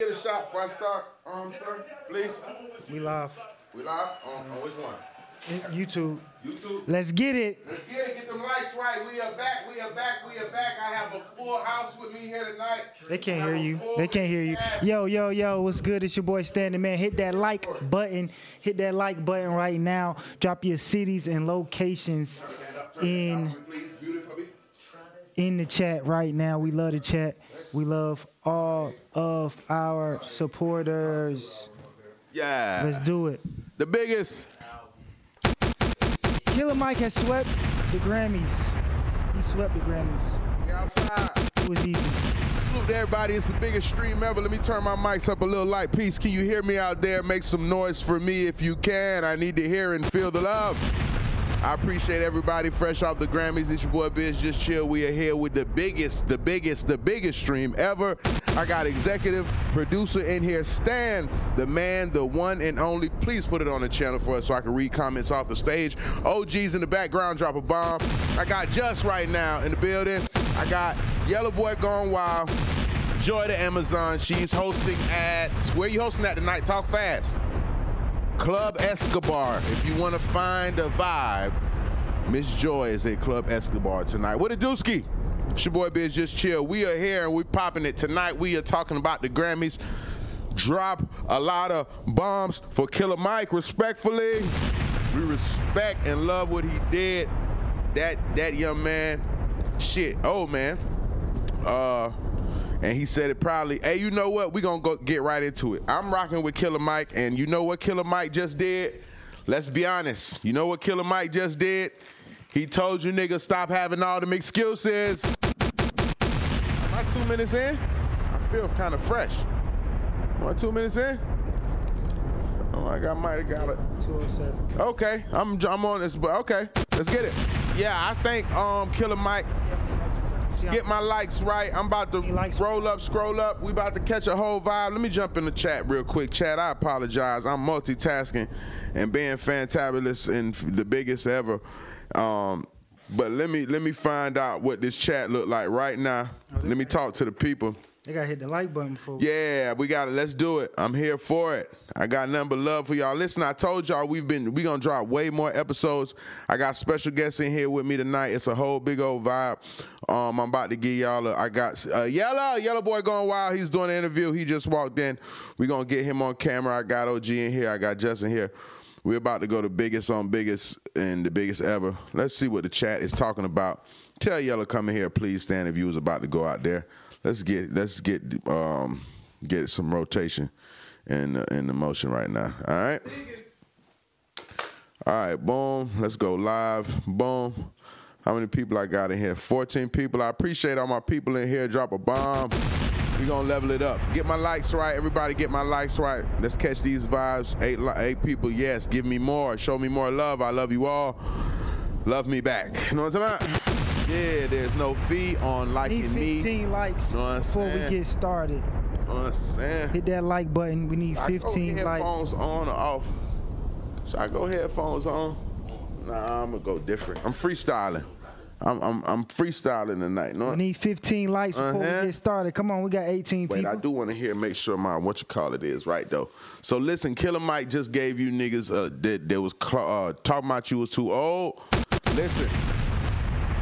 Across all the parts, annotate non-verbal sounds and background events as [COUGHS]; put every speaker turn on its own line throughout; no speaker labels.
Get a shot before I start, um, sir, please.
We live.
We live on, on which one?
YouTube.
YouTube.
Let's get it.
Let's get it. Get them lights right. We are back. We are back. We are back. I have a full house with me here tonight.
They can't hear you. They can't hear you. Yo, yo, yo, what's good? It's your boy Stan Da Man. Hit that like button. Hit that like button right now. Drop your cities and locations in in the chat right now. We love the chat. We love all of our supporters.
Yeah.
Let's do it.
The biggest.
Killer Mike has swept the Grammys. He swept the Grammys.
We outside.
It was easy.
Salute to everybody. It's the biggest stream ever. Let me turn my mics up a little light. Peace. Can you hear me out there? Make some noise for me if you can. I need to hear and feel the love. I appreciate everybody fresh off the Grammys. It's your boy Bizz Just Chill. We are here with the biggest, the biggest, the biggest stream ever. I got executive producer in here, Stan, the man, the one and only. Please put it on the channel for us so I can read comments off the stage. OG's in the background, drop a bomb. I got Just right now in the building. I got Yellow Boy Gone Wild. Joy the Amazon. She's hosting at where you hosting at tonight? Talk fast. Club Escobar. If you want to find a vibe, Miss Joy is at Club Escobar tonight. What a dooski. It's your boy Bizz Just Chill. We are here and we popping it tonight. We are talking about the Grammys. Drop a lot of bombs for Killer Mike. Respectfully, we respect and love what he did. That that young man, shit, oh man. Uh, and he said it proudly. Hey, you know what? we to go get right into it. I'm rocking with Killer Mike, and you know what Killer Mike just did? Let's be honest. You know what Killer Mike just did? He told you niggas stop having all them excuses. Am I two minutes in? I feel kind of fresh. Am I two minutes in? Oh, I got might have got it.
207.
Okay, I'm I'm on this, but okay, let's get it. Yeah, I think um Killer Mike get my likes right. I'm about to roll up, scroll up. We about to catch a whole vibe. Let me jump in the chat real quick. Chat, I apologize. I'm multitasking and being fantabulous and the biggest ever. Um, but let me let me find out what this chat look like right now. Let me talk to the people.
They gotta hit the like button before.
Yeah, we got it. Let's do it. I'm here for it. I got but love for y'all. Listen, I told y'all we've been we gonna drop way more episodes. I got special guests in here with me tonight. It's a whole big old vibe. Um, I'm about to give y'all. A, I got uh, yellow, yellow boy going wild. He's doing an interview. He just walked in. We gonna get him on camera. I got OG in here. I got Justin here. We're about to go to biggest on biggest and the biggest ever. Let's see what the chat is talking about. Tell Yellow come in here, please. Stand if you was about to go out there. Let's get let's get um get some rotation in the, in the motion right now. All right. All right, boom. Let's go live. Boom. How many people I got in here? 14 people. I appreciate all my people in here. Drop a bomb. We gonna level it up. Get my likes right. Everybody get my likes right. Let's catch these vibes. Eight eight people. Yes. Give me more. Show me more love. I love you all. Love me back. You know what I'm talking about? Yeah, there's no fee on
Need
liking me.
15 likes
Know
before we get started.
Know what I'm saying?
Hit that like button. We need 15
I go
15
headphones
likes.
on or off. Should I go headphones on? Nah, I'm gonna go different. I'm freestyling. I'm I'm, I'm freestyling tonight. No,
We need 15 likes before
Uh-huh.
we get started. Come on, we got 18
wait,
people.
I do want to hear. Make sure my what you call it is right though. So listen, Killer Mike just gave you niggas uh, that that was cl- uh, talking about you was too old. Listen.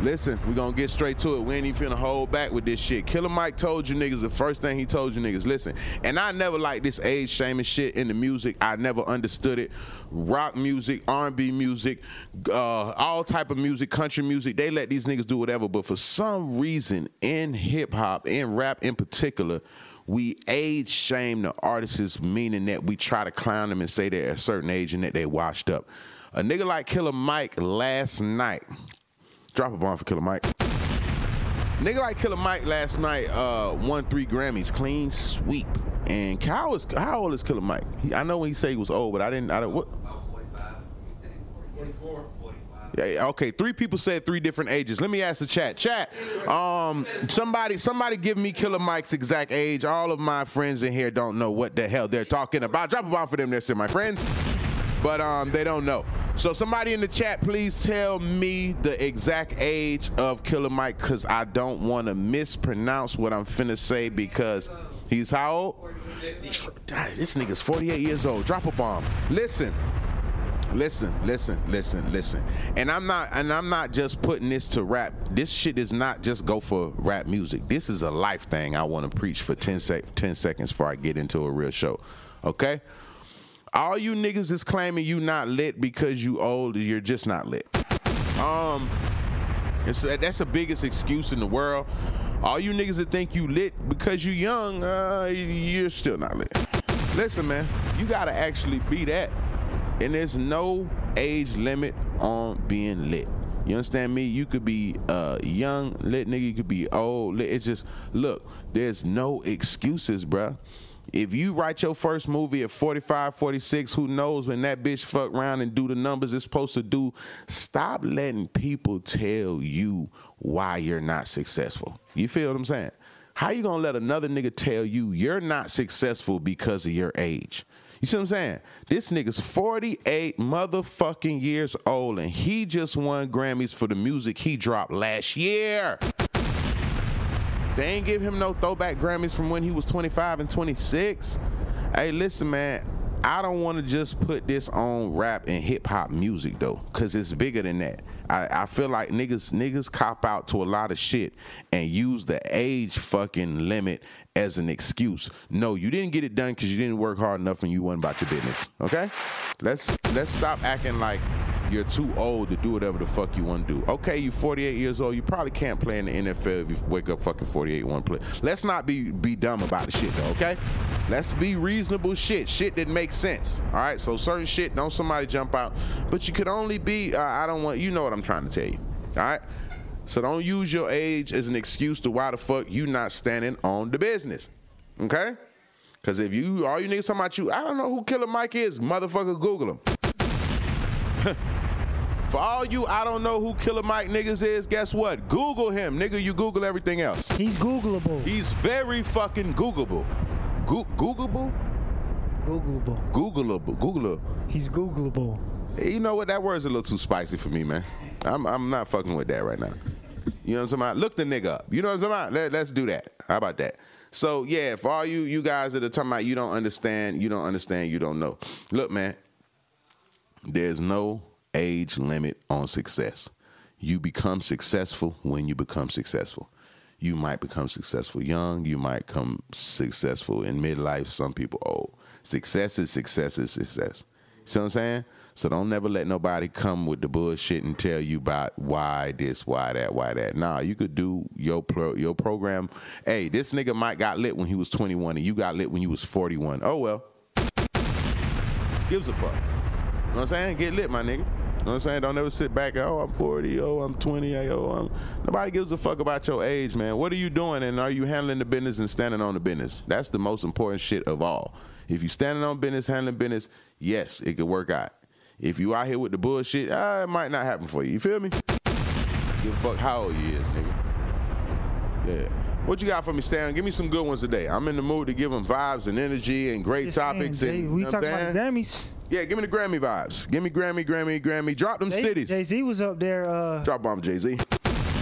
Listen, we gonna get straight to it. We ain't even finna hold back with this shit. Killer Mike told you niggas the first thing he told you niggas. Listen, and I never liked this age shaming shit in the music. I never understood it. Rock music, R&B music, uh, all type of music, country music. They let these niggas do whatever. But for some reason, in hip hop, in rap in particular, we age shame the artists, meaning that we try to clown them and say they're a certain age and that they washed up. A nigga like Killer Mike last night. Drop a bomb for Killer Mike. Nigga like Killer Mike last night uh, won three Grammys, clean sweep. And how is how old is Killer Mike? He, I know when he said he was old, but I didn't. I don't. What?
About 45. 44. 45.
Yeah, okay, three people said three different ages. Let me ask the chat. Chat, um, somebody, somebody, give me Killer Mike's exact age. All of my friends in here don't know what the hell they're talking about. Drop a bomb for them, they're my friends, but um, they don't know. So somebody in the chat, please tell me the exact age of Killer Mike, cause I don't want to mispronounce what I'm finna say because He's how old? This nigga's 48 years old. Drop a bomb. Listen. Listen, listen, listen, listen. And I'm not and I'm not just putting this to rap. This shit is not just go for rap music. This is a life thing I want to preach for 10 sec 10 seconds before I get into a real show. Okay? All you niggas is claiming you not lit because you old, you're just not lit. Um that's the biggest excuse in the world. All you niggas that think you lit because you young, uh, you're still not lit. Listen, man, you gotta actually be that. And there's no age limit on being lit. You understand me? You could be uh, young lit nigga, you could be old lit. It's just look, there's no excuses, bruh. If you write your first movie at 45, 46, who knows when that bitch fuck around and do the numbers it's supposed to do, stop letting people tell you why you're not successful. You feel what I'm saying? How you gonna let another nigga tell you you're not successful because of your age? You see what I'm saying? This nigga's 48 motherfucking years old and he just won Grammys for the music he dropped last year. They ain't give him no throwback Grammys from when he was 25 and 26. Hey, listen, man. I don't want to just put this on rap and hip hop music though, cause it's bigger than that. I, I feel like niggas niggas cop out to a lot of shit and use the age fucking limit as an excuse. No, you didn't get it done because you didn't work hard enough and you went about your business. Okay? Let's let's stop acting like you're too old to do whatever the fuck you want to do. Okay, you're 48 years old. You probably can't play in the NFL if you wake up fucking 48 and want to play. Let's not be be dumb about the shit though. Okay, let's be reasonable shit. Shit that makes sense. All right. So certain shit, don't somebody jump out. But you could only be. Uh, I don't want. You know what I'm trying to tell you. All right. So don't use your age as an excuse to why the fuck you not standing on the business. Okay? Cause if you all you niggas talking about you, I don't know who Killer Mike is. Motherfucker, Google him. For all you, I don't know who Killer Mike niggas is. Guess what? Google him, nigga. You Google everything else.
He's Googleable.
He's very fucking Googleable. Go- Googleable?
Googleable.
Googleable. Googleable.
He's Googleable.
You know what? That word's a little too spicy for me, man. I'm I'm not fucking with that right now. You know what I'm talking about? Look the nigga up. You know what I'm talking about? Let, let's do that. How about that? So yeah, for all you you guys that are talking about you don't understand, you don't understand, you don't know. Look, man, there's no age limit on success. You become successful when you become successful. You might become successful young, you might come successful in midlife, some people old. Success is success is success. See what I'm saying? So don't never let nobody come with the bullshit and tell you about why this, why that, why that. Nah, you could do your pro, your program. Hey, this nigga might got lit when he was 21 and you got lit when you was 41. Oh well. Gives a fuck. You know what I'm saying? Get lit, my nigga. You know what I'm saying? Don't ever sit back, and oh, I'm 40, oh, I'm 20, oh, I'm... Nobody gives a fuck about your age, man. What are you doing and are you handling the business and standing on the business? That's the most important shit of all. If you standing on business, handling business, yes, it could work out. If you out here with the bullshit, uh, it might not happen for you. You feel me? Give a fuck how old you is, nigga. Yeah. What you got for me, Stan? Give me some good ones today. I'm in the mood to give them vibes and energy and great
Yes,
topics.
man,
and
Jay,
you
we
know
talking about? Grammys.
Yeah, give me the Grammy vibes. Give me Grammy, Grammy, Grammy. Drop them cities.
Jay Z was up there. Uh,
Drop bomb Jay Z.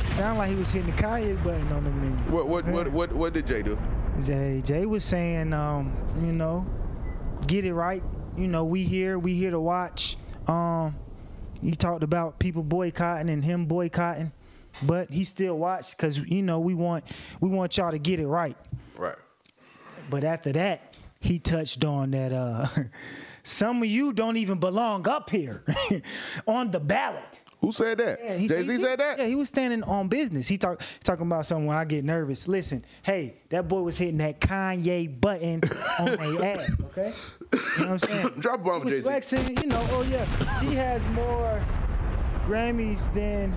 sound like he was hitting the Kanye button on them niggas.
What what what what what did Jay do?
Jay Jay was saying, um, you know, get it right. You know, we here, we here to watch. Um, he talked about people boycotting and him boycotting, but he still watched because you know we want we want y'all to get it right.
Right.
But after that, he touched on that uh, [LAUGHS] some of you don't even belong up here [LAUGHS] on the ballot.
Who said that?
Yeah, he-
Jay Z said that.
Yeah, he was standing on business. He talk talking about something when I get nervous. Listen, hey, that boy was hitting that Kanye button on [LAUGHS] their ass. Okay, you know what I'm saying? [LAUGHS]
Drop a bomb, Jay-Z.
flexing. You know, oh yeah, she has more Grammys than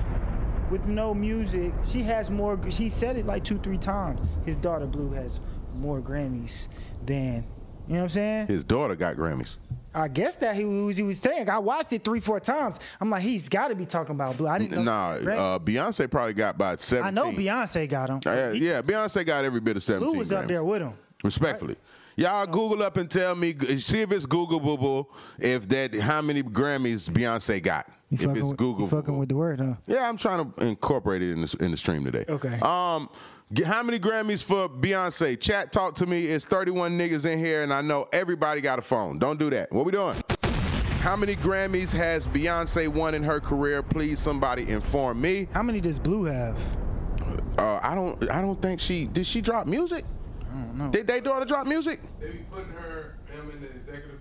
with no music. She has more. She said it like two, three times. His daughter Blue has more Grammys than. You know what I'm saying?
His daughter got Grammys.
I guess that he was he was saying. I watched it three, four times. I'm like, he's got to be talking about Blue. I didn't know.
Nah, uh, Beyonce probably got about 17.
I know Beyonce got him.
Uh,
He-
yeah, Beyonce got every bit of 17.
Blue was up there with him.
Respectfully. Y'all Google up and tell me, see if it's Googleable if that how many Grammys Beyonce got.
You
if
fucking,
it's
with,
Google.
fucking with the word, huh?
Yeah, I'm trying to incorporate it in the, in the stream today.
Okay.
Um, how many Grammys for Beyonce? Chat, talk to me. It's 31 niggas in here, and I know everybody got a phone. Don't do that. What we doing? How many Grammys has Beyonce won in her career? Please, somebody inform me.
How many does Blue have?
Uh, I don't. I don't think she did. She drop music.
I don't know.
Did they daughter drop music?
They be putting her, him, and the executive producer stuff. putting-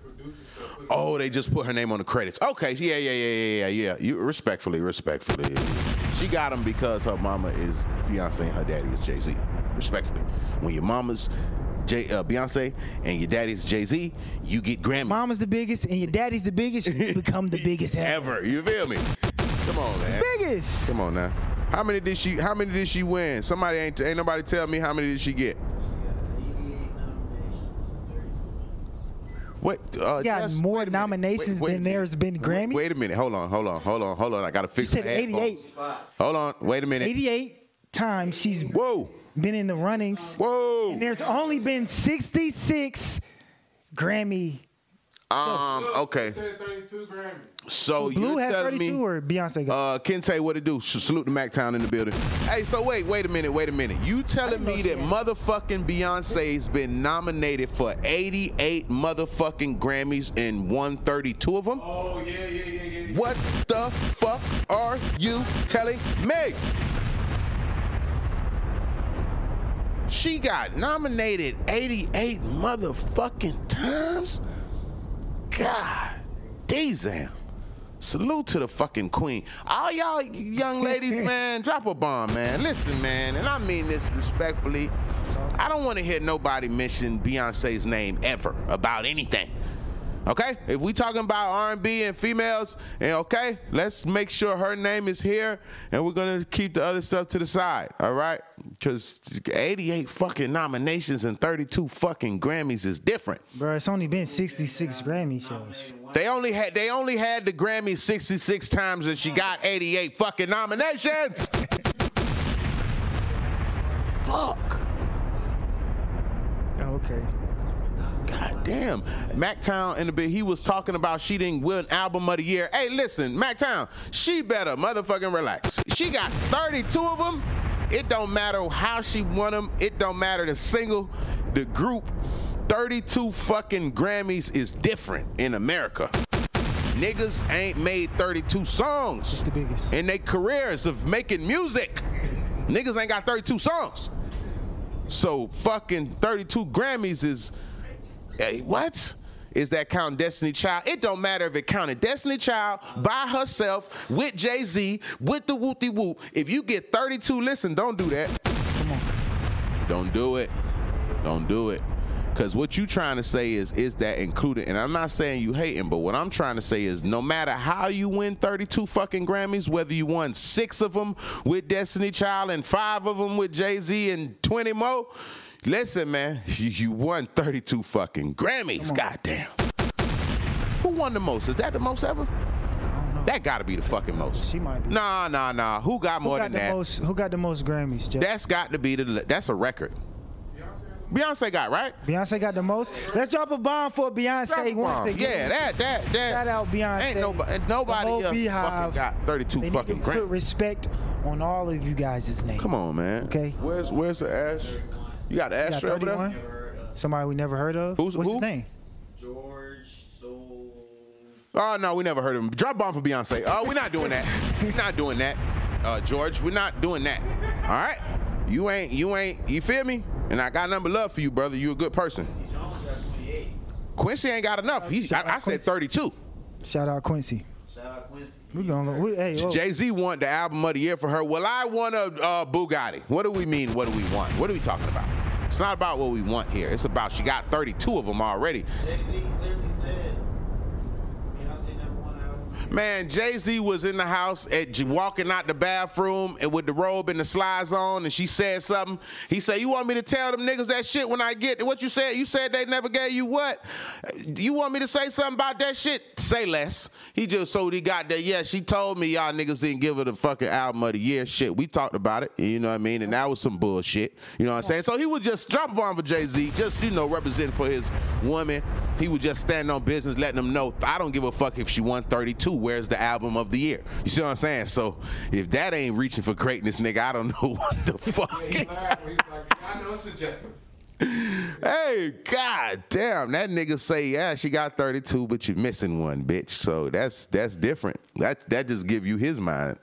Oh, they just put her name on the credits. Okay, yeah, yeah, yeah, yeah, yeah, yeah. You respectfully, respectfully. She got him because her mama is Beyonce and her daddy is Jay Z. Respectfully, when your mama's Jay, uh, Beyonce and your daddy's Jay Z, you get Grammy.
Mama's the biggest and your daddy's the biggest. You [LAUGHS] become the biggest ever.
ever. You feel me? Come on, man.
Biggest.
Come on now. How many did she? How many did she win? Somebody ain't ain't nobody tell me how many did she get. What? Uh,
Got
just-
more
wait
nominations
Wait- wait
than
minute.
there's been
Wait-
Grammys?
Wait, a minute. Hold on. Hold on. Hold on. Hold on. I gotta
You
fix
said
my
88.
headphones. Hold on. Wait a minute.
88 times she's
Whoa.
been in the runnings.
Whoa.
And there's only been 66 Grammy.
Um. Okay.
32 Grammy.
So
Blue
you
has
telling
32
me?
or Beyonce got?
Uh, Kente, what it do? Sh- Salute to MacTown in the building. Hey, so wait, wait a minute, wait a minute. You telling me that motherfucking Beyonce's been nominated for 88 motherfucking Grammys and won 32 of them?
Oh, yeah, yeah, yeah, yeah. yeah.
What the fuck are you telling me? She got nominated 88 motherfucking times? God damn. Salute to the fucking queen. All y'all young ladies, [LAUGHS] man, drop a bomb, man. Listen, man, and I mean this respectfully. I don't want to hear nobody mention Beyonce's name ever about anything. Okay, if we talking about R&B and females, and okay, let's make sure her name is here, and we're gonna keep the other stuff to the side. All right, because 88 fucking nominations and 32 fucking Grammys is different.
Bro, it's only been 66 Grammy shows.
They only had they only had the Grammy 66 times, and she got 88 fucking nominations. Fuck.
Oh, okay.
God damn. MacTown in the bit, he was talking about she didn't win album of the year. Hey, listen, MacTown, she better motherfucking relax. She got 32 of them. It don't matter how she won them. It don't matter the single, the group. 32 fucking Grammys is different in America. Niggas ain't made 32 songs
It's the biggest.
in their careers of making music. Niggas ain't got 32 songs. So fucking 32 Grammys is hey, what? Is that count Destiny Child? It don't matter if it counted Destiny Child by herself with Jay Z with the whoopty whoop. If you get 32, listen, don't do that.
Come on.
Don't do it. Don't do it. Cause what you trying to say is is that included, and I'm not saying you hating, but what I'm trying to say is no matter how you win 32 fucking Grammys, whether you won six of them with Destiny Child and five of them with Jay Z and 20 more, listen, man, you, you won 32 fucking Grammys. Goddamn. Who won the most? Is that the most ever? That gotta be the fucking most.
She might be.
Nah, nah, nah. Who got
Who
more
got
than
the
that?
most? Who got the most Grammys? Jeff?
That's got to be the. That's a record. Beyonce got right.
Beyonce got the most. Let's drop a bomb for Beyonce
Drop a
once
bomb.
again.
Yeah, that that that.
Shout out Beyonce.
Ain't nobody,
The
nobody
whole
else
Beehive.
fucking got 32
They
fucking
need to put
Grammys.
respect on all of you guys' names.
Come on, man.
Okay.
Where's Where's the ash? You got the
You got
ashtray over there?
Somebody we never heard of.
Who's-
What's
who?
his name?
George Soul.
Oh no, we never heard of him. Drop bomb for Beyonce. Oh, we're not doing that. we're not doing that. Uh, George, we're not doing that. All right. You ain't. You ain't. You feel me? And I got number love for you, brother. You a good person.
Jones got 28.
Quincy ain't got enough. He, I, I said 32.
Shout out Quincy.
Shout out Quincy.
We gonna go. We, hey, oh,
Jay Z won the album of the year for her. Well, I want a uh, Bugatti. What do we mean? What do we want? What are we talking about? It's not about what we want here. It's about she got 32 of them already.
Jay Z clearly said Beyonce never won an album.
Man, Jay Z was in the house at walking out the bathroom and with the robe and the slides on, and she said something. He said, "You want me to tell them niggas that shit when I get what you said? You said they never gave you what? You want me to say something about that shit? Say less." He just so he got that. Yeah, she told me y'all niggas didn't give her the fucking album of the year. Shit, we talked about it. You know what I mean? And that was some bullshit. You know what I'm saying? So he would just drop a bomb for Jay Z, just you know representing for his woman. He would just stand on business, letting them know I don't give a fuck if she won 32 Where's the album of the year? You see what I'm saying? So if that ain't reaching for greatness, nigga, I don't [LAUGHS] know what the fuck.
He laughed. He's like, I know subjective. [LAUGHS]
hey, god damn, that nigga say, yeah, she got 32, but you're missing one, bitch. So that's that's different. That that just give you his mind.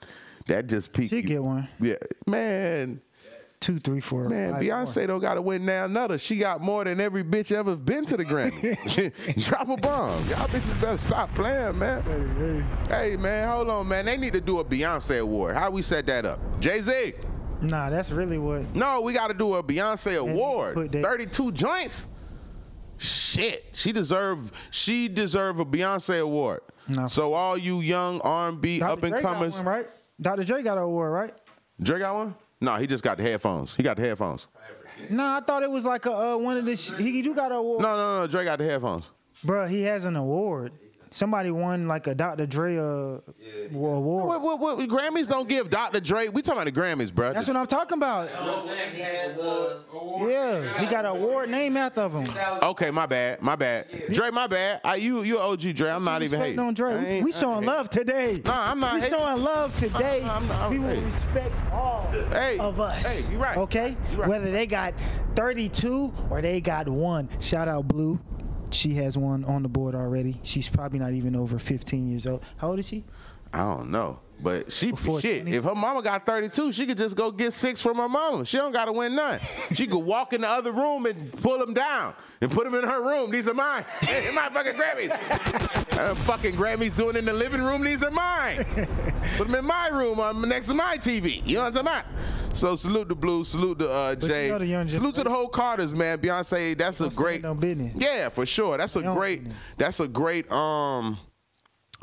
That just peak.
She
you.
get one.
Yeah, man.
Two, three, four.
Man, Beyonce
more.
don't gotta win now another. She got more than every bitch ever been to the Grammy. [LAUGHS] [LAUGHS] Drop a bomb. Y'all bitches better stop playing, man. Hey man, hold on, man. They need to do a Beyonce award. How we set that up? Jay-Z.
Nah, that's really what.
No, we gotta do a Beyonce award.
put
32 joints. Shit. She deserve she deserve a Beyonce award.
No.
So all you young R&B
Dr.
up and comers,
right? Dr. Dre got an award, right?
Dre got one? No, he just got the headphones. He got the headphones.
Nah, I thought it was like a uh, one of the. Sh- he do got an award,
No, no, no. Dre got the headphones.
Bro, He has an award. Somebody won like a Dr. Dre uh, award.
What, what, what, Grammys don't give Dr. Dre. We talking about the Grammys, bro.
That's what I'm talking about.
He has uh,
Yeah, he got an award named after him.
Okay, my bad, my bad. Dre, my bad. I, you, you OG Dre. I'm not even
Respect
hating.
on Dre. We, we showing love today.
Nah, I'm not
We
hating.
showing love today.
I'm not-
we will
hey.
respect all
Hey,
of us.
hey, you right.
Okay,
You right.
whether they got 32 or they got one. Shout out Blue. She has one on the board already. She's probably not even over 15 years old. How old is she?
I don't know. But she
Before
shit.
20?
If her mama got 32, she could just go get six from her mama. She don't gotta win none. she could walk in the other room and pull them down and put them in her room. These are mine. [LAUGHS] These my fucking Grammys. uh, fucking Grammys doing in the living room. These are mine. put them in my room. I'm next to my TV. You know what I'm talking about? So salute to Blue. Salute to uh, Jay.
you know the young
salute to the whole Carters, man. Beyonce. That's a great. Yeah, for sure. That's a great. That's a great. Um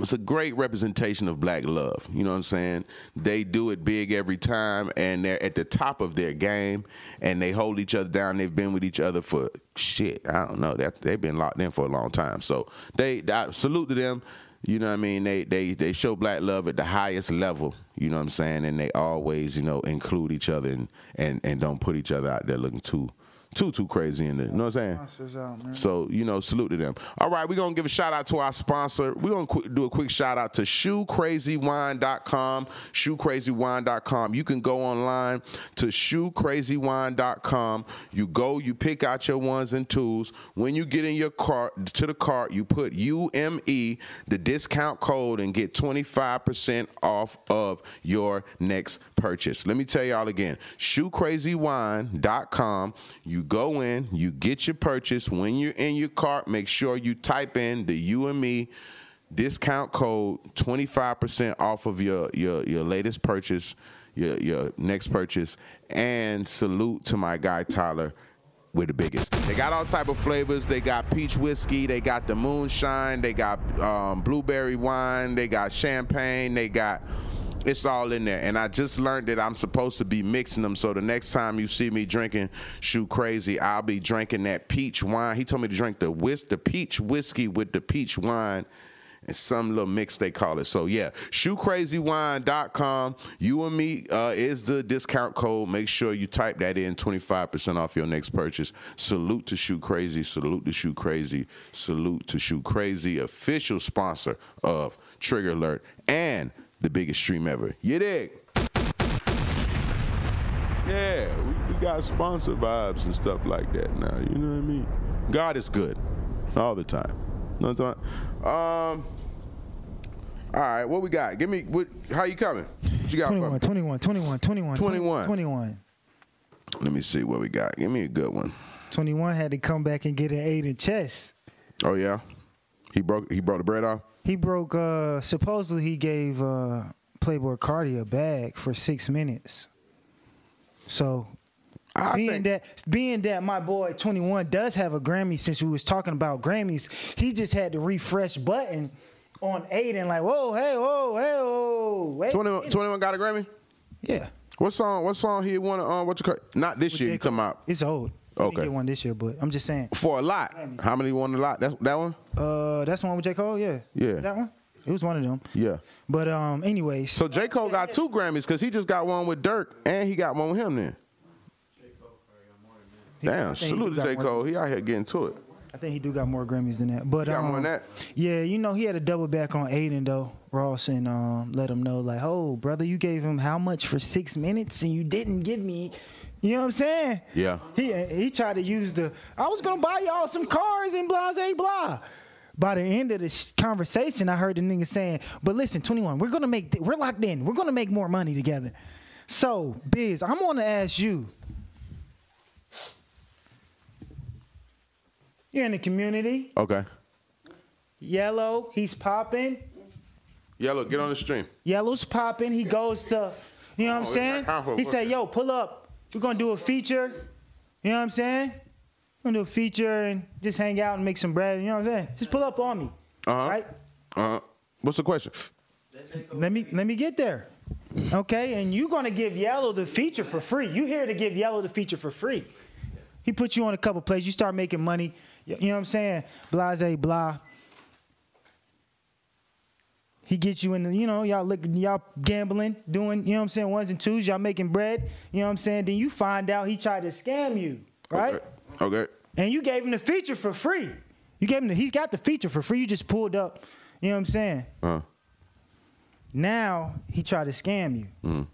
it's a great representation of black love. You know what I'm saying? They do it big every time, and they're at the top of their game, and they hold each other down. They've been with each other for shit. I don't know. That they've been locked in for a long time. So they I salute to them. You know what I mean? They they they show black love at the highest level. You know what I'm saying? And they always you know include each other and and and don't put each other out there looking too too too crazy in there. You know what I'm saying?
Out.
So, you know, salute to them. All right, we're going to give a shout out to our sponsor. We're going to qu- do a quick shout out to shoecrazywine.com. Shoecrazywine.com. You can go online to shoecrazywine.com. You go, you pick out your ones and twos. When you get in your cart, to the cart, you put UME, the discount code, and get 25% off of your next purchase. Let me tell y'all again shoecrazywine.com. You go in, you get your purchase. When you're in your cart, make sure you type in the UME discount code 25% off of your your your latest purchase your your next purchase and salute to my guy Tyler we're the biggest. They got all type of flavors. They got peach whiskey. They got the moonshine. They got um, blueberry wine. They got champagne. They got it's all in there. And I just learned that I'm supposed to be mixing them. So the next time you see me drinking Shoe Crazy, I'll be drinking that peach wine. He told me to drink the whis- the peach whiskey with the peach wine and some little mix they call it. So yeah, shoecrazywine.com. You and me uh, is the discount code. Make sure you type that in, 25% off your next purchase. Salute to Shoe Crazy. Salute to Shoe Crazy. Salute to Shoe Crazy, official sponsor of Trigger Alert and the biggest stream ever. You dig? Yeah, we, we got sponsor vibes and stuff like that now. You know what I mean? God is good all the time. You know what I'm talking? Um. All right, what we got? Give me what? How you coming? What you got? for
21,
me?
21, 21, 21,
21.
21.
Let me see what we got. Give me a good one.
21 had to come back and get an eight in chess.
Oh yeah, he broke. He brought the bread off.
He broke. uh Supposedly, he gave uh Playboi Carti a bag for six minutes. So,
I
being
think
that being that my boy 21 does have a Grammy, since we was talking about Grammys, he just had to refresh button on eight and like, whoa, hey, whoa, hey, whoa, wait.
21, 21 got a Grammy.
Yeah.
What song? What song he won? Um, what you call? Not this year. You
J.
talking
Cole.
about
It's old.
Okay.
get one this year, but I'm just saying.
for a lot? How many won a lot? That's that one.
Uh, that's the one with J Cole. Yeah.
Yeah.
That one. It was one of them.
Yeah.
But um, anyways.
So J Cole got two Grammys because he just got one with Durk and he got one with him. Then damn, salute to J Cole. He out here getting to it.
I think he do got more Grammys than that. But
Got
um,
more than that?
Yeah, you know he had a double back on Adin though. Ross and um, let him know like, oh brother, you gave him how much for six minutes and you didn't give me. You know what I'm saying?
Yeah.
He he tried to use the I was gonna buy y'all some cars and blah blah blah. By the end of this conversation, I heard the nigga saying, "But listen, 21, we're gonna make we're locked in. We're gonna make more money together." So, Bizz, I'm gonna ask you. You're in the community.
Okay.
Yellow, he's popping.
Yellow, get on the stream.
Yellow's popping. He goes to, you know what I'm
Oh,
saying? He said, "Yo, pull up. We're gonna do a feature." You know what I'm saying? We're gonna do a feature and just hang out and make some bread. You know what I'm saying? Just pull up on me,
Uh-huh.
right?
Uh, what's the question?
Let me let me get there. Okay, and you're gonna give Yellow the feature for free. You here to give Yellow the feature for free. He put you on a couple plays. You start making money. You you know what I'm saying? Blase blah. He gets you in the, you know, y'all look, y'all gambling, doing, you know what I'm saying, ones and twos, y'all making bread, you know what I'm saying? Then you find out he tried to scam you, right?
Okay. okay.
And you gave him the feature for free. You gave him the, he got the feature for free. You just pulled up, you know what I'm saying?
Uh-huh.
Now he tried to scam you.
Mm.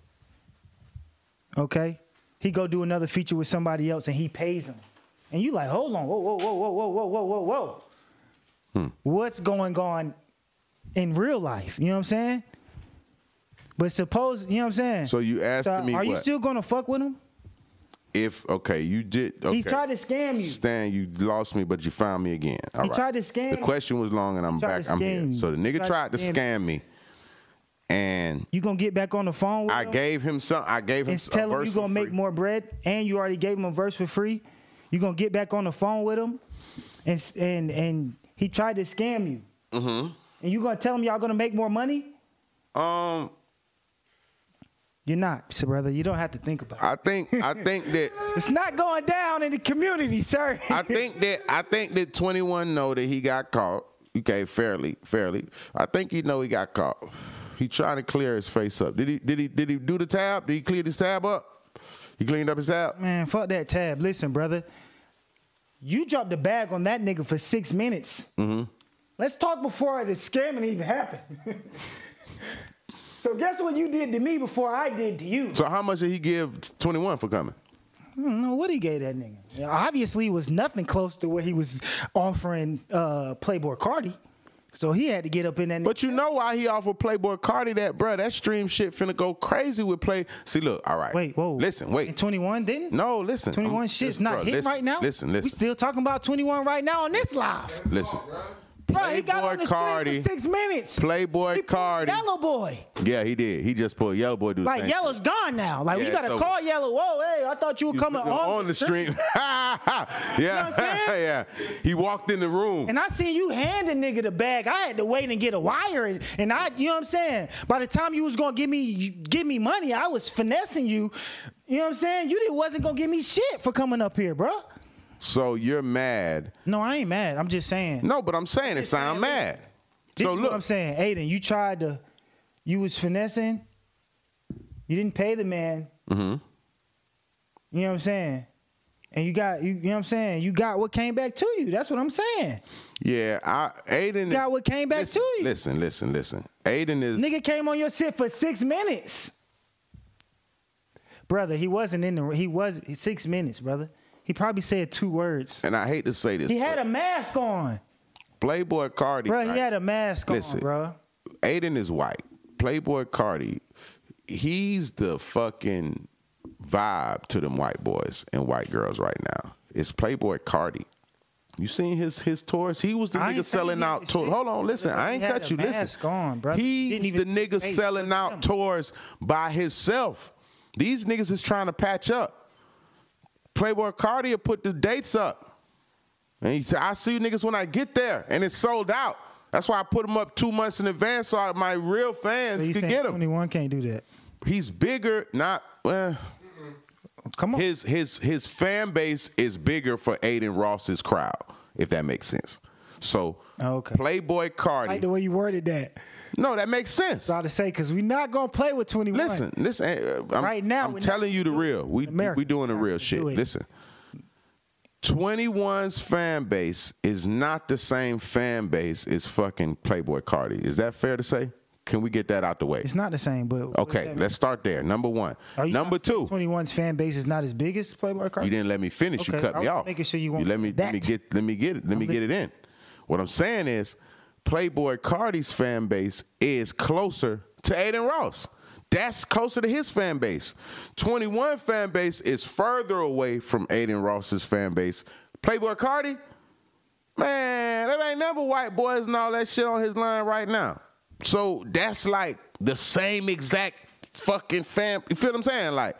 Okay? He go do another feature with somebody else and he pays him. And you like, hold on, whoa, whoa, whoa, whoa, whoa, whoa, whoa, whoa, whoa.
Hmm.
What's going on in real life? You know what I'm saying? But suppose, you know what I'm saying?
so you asking
So
me
are you still gonna fuck with him?
if okay, you did. Okay.
He tried to scam you.
Stan, you lost me, but you found me again. All
He
right.
tried to scam
The question was long, and I'm back. I'm here.
you.
So the nigga
Tried
tried
to scam
scam me, and
You gonna get back on the phone with
I
him?
gave him some. I gave him
and
a
tell him you gonna make
free.
more bread, and you already gave him a verse for free. You gonna get back on the phone with him, and and and he tried to scam you.
Mm-hmm.
And you gonna tell him y'all gonna make more money?
Um,
You're not, so brother. You don't have to think about it.
I think I think that [LAUGHS]
It's not going down in the community, sir.
I think that I think that 21 know that he got caught. Okay, fairly, fairly. I think he know he got caught. He trying to clear his face up. Did he? Did he? Did he do the tab? Did he clear his tab up? He cleaned up his tab.
Man, fuck that tab. Listen, brother. You dropped the bag on that nigga for six minutes.
Mm-hmm.
Let's talk before the scamming even happened. [LAUGHS] so guess what you did to me before I did to you?
So how much did he give 21 for coming?
I don't know what he gave that nigga. Yeah, obviously, it was nothing close to what he was offering uh, Playboi Carti. So he had to get up in that.
But you know why he offered Playboi Carti that, bruh? That stream shit finna go crazy with Play. See, look, all right.
wait, whoa.
Listen,
And
wait.
21 didn't?
No, listen.
21
I'm-
shit's
listen,
not
listen,
right now?
Listen, listen.
We still talking about 21 right now on this live.
listen.
Bro, he got on
Playboy
the
Cardi.
for six minutes.
Playboy
He
Cardi.
Yellow Boy.
Yeah, he did. He just pulled Yellow Boy do the
Like Yellow's
shit.
gone now. Like we
Yeah,
gotta call. Yellow. Whoa, hey, I thought you were coming on,
on the stream. [LAUGHS] yeah,
I'm saying? [LAUGHS]
yeah. He walked in the room.
And I seen you hand a nigga the bag. I had to wait and get a wire, and, and I, you know what I'm saying. By the time you was gonna give me give me money, I was finessing you. You know what I'm saying? You didn't wasn't gonna give me shit for coming up here, bro.
So you're mad.
No, I ain't mad. I'm just saying.
No, but I'm saying it sound mad.
This
So look,
what I'm saying, Adin. You tried to, you was finessing. You didn't pay the man.
Mhm.
You know what I'm saying? And you got you, you know what I'm saying? You got what came back to you. That's what I'm saying.
yeah, I Adin
Got
is,
what came back
listen,
to you.
Listen, listen, listen. Adin is
Nigga came on your shit for six minutes. Brother, he wasn't in the he was six minutes, brother. He probably said two words.
and I hate to say this.
He had a mask on.
Playboi Carti.
Bro, he had a mask
Listen.
on, bro.
Adin is white. Playboi Carti, he's the fucking vibe to them white boys and white girls right now. It's Playboi Carti. You seen his his tours? He was the
I
nigga selling out tours. Hold on, listen. I ain't cut you. Listen.
mask on, brother. Didn't
He's the nigga selling out
him.
tours by himself. These niggas is trying to patch up. Playboi Carti will put the dates up. And he said, I see you niggas when I get there. And it's sold out. That's why I put them up two months in advance so I, my real fans could get them.
21 can't do that.
He's bigger, not well.
Come on.
His his his fan base is bigger for Adin Ross's crowd, if that makes sense. So oh,
Okay.
Playboi Carti.
like the way you worded that.
No, that makes sense.
About to say, because we're not gonna play with 21.
Listen, listen. uh, I'm,
Right now,
I'm telling you the real. We
America.
we doing the real shit.
do.
Listen, 21's fan base is not the same fan base as fucking Playboi Carti. Is that fair to say? Can we get that out the way?
It's not the same, but
Okay, let's start there. Number one.
Are you
Number two.
21's fan base is not as big as Playboi Carti.
You didn't let me finish. You cut
I
me off.
making sure you won't
let me
do
let me get let me get it let me get it in. What I'm saying is, Playboi Carti's fan base is closer to Adin Ross. That's closer to his fan base. 21 fan base is further away from Adin Ross's fan base. Playboi Carti, man, that ain't never white boys and all that shit on his line right now. So that's like the same exact fucking fam. You feel what I'm saying? Like,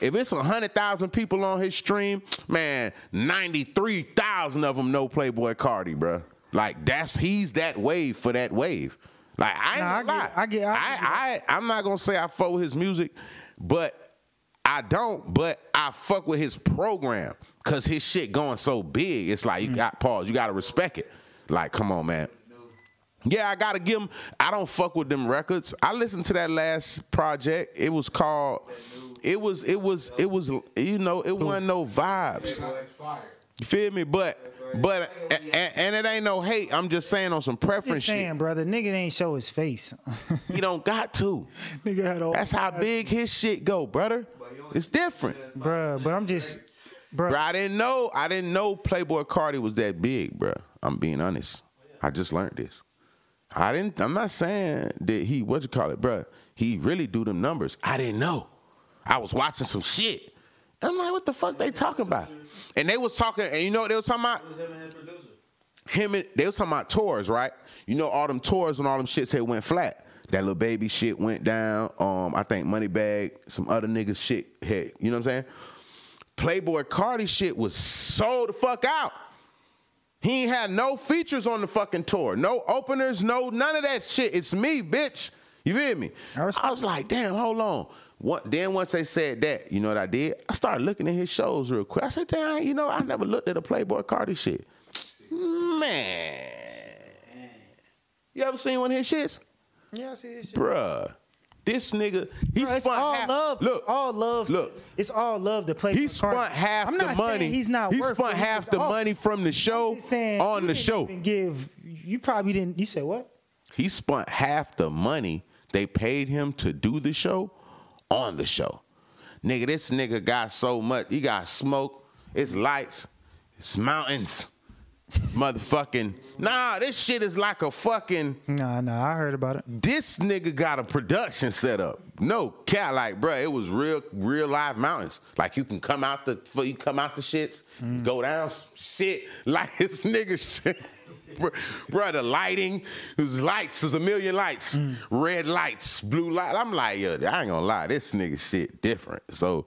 if it's hundred thousand people on his stream, man, ninety three thousand of them know Playboi Carti, bruh. Like that's he's that wave for that wave. Like I ain't
Nah, I
gonna lie.
get- I get- I
I,
get
I, I'm not gonna say I fuck with his music, but I don't. But I fuck with his program because his shit going so big. It's like you
Mm.
got pause. You got to respect it. Like, come on, man. Yeah, I gotta give him. I don't fuck with them records. I listened to that last project. It was called. It was. It was. It was. You know. It wasn't no vibes.
That's fire.
You feel me? But. But and, and it ain't no hate. I'm just saying on some preference
Just saying,
shit.
brother, nigga ain't show his face. [LAUGHS]
You don't got to.
nigga had all.
That's how big his shit go, brother. It's different.
bruh. But I'm just, bruh.
Bro, I didn't know. I didn't know Playboi Carti was that big, bro. I'm being honest. I just learned this. I didn't. I'm not saying that he what you call it, bro. He really do them numbers. I didn't know. I was watching some shit. I'm like, what the fuck they talking about? And they was talking, and you know what they was talking about?
It him and his producer.
him and they was talking about tours, right? You know all them tours and all them shits had went flat. That little baby shit went down. Um, I think Moneybagg, some other niggas shit had, you know what I'm saying? Playboi Carti shit was sold the fuck out. He ain't had no features on the fucking tour. No openers, no none of that shit. It's me, bitch. You feel me?
I
I was like, damn, hold on. What, then once they said that, you know what I did? I started looking at his shows real quick. I said, damn, you know, I never looked at a Playboi Carti shit. Man. You ever seen one of his shits?
Yeah, I see this shit.
Bruh. This nigga, he
Bruh, it's
spun
all
half.
love.
Look,
all love.
look.
it's all love to play.
He spent half
I'm
the
not
money.
Saying he's not
He
worth.
spent
what he
half
was
the
off.
money from the show
saying,
on
you
the
didn't
show.
even give. You probably didn't. You said what?
He spent half the money they paid him to do the show on the show. Nigga, this nigga got so much. He got smoke. It's lights. It's mountains. Motherfucking. Nah, this shit is like a fucking.
Nah, nah. I heard about it.
This nigga got a production set up. No cat, like, bruh, it was real, real live mountains. Like you can come out the, you come out the shits, mm. go down shit. [LAUGHS] Like this nigga shit. Bruh, bruh, the lighting, there's lights, there's a million lights, mm. red lights, blue light. I'm like, yo, I ain't gonna lie, this nigga shit different. So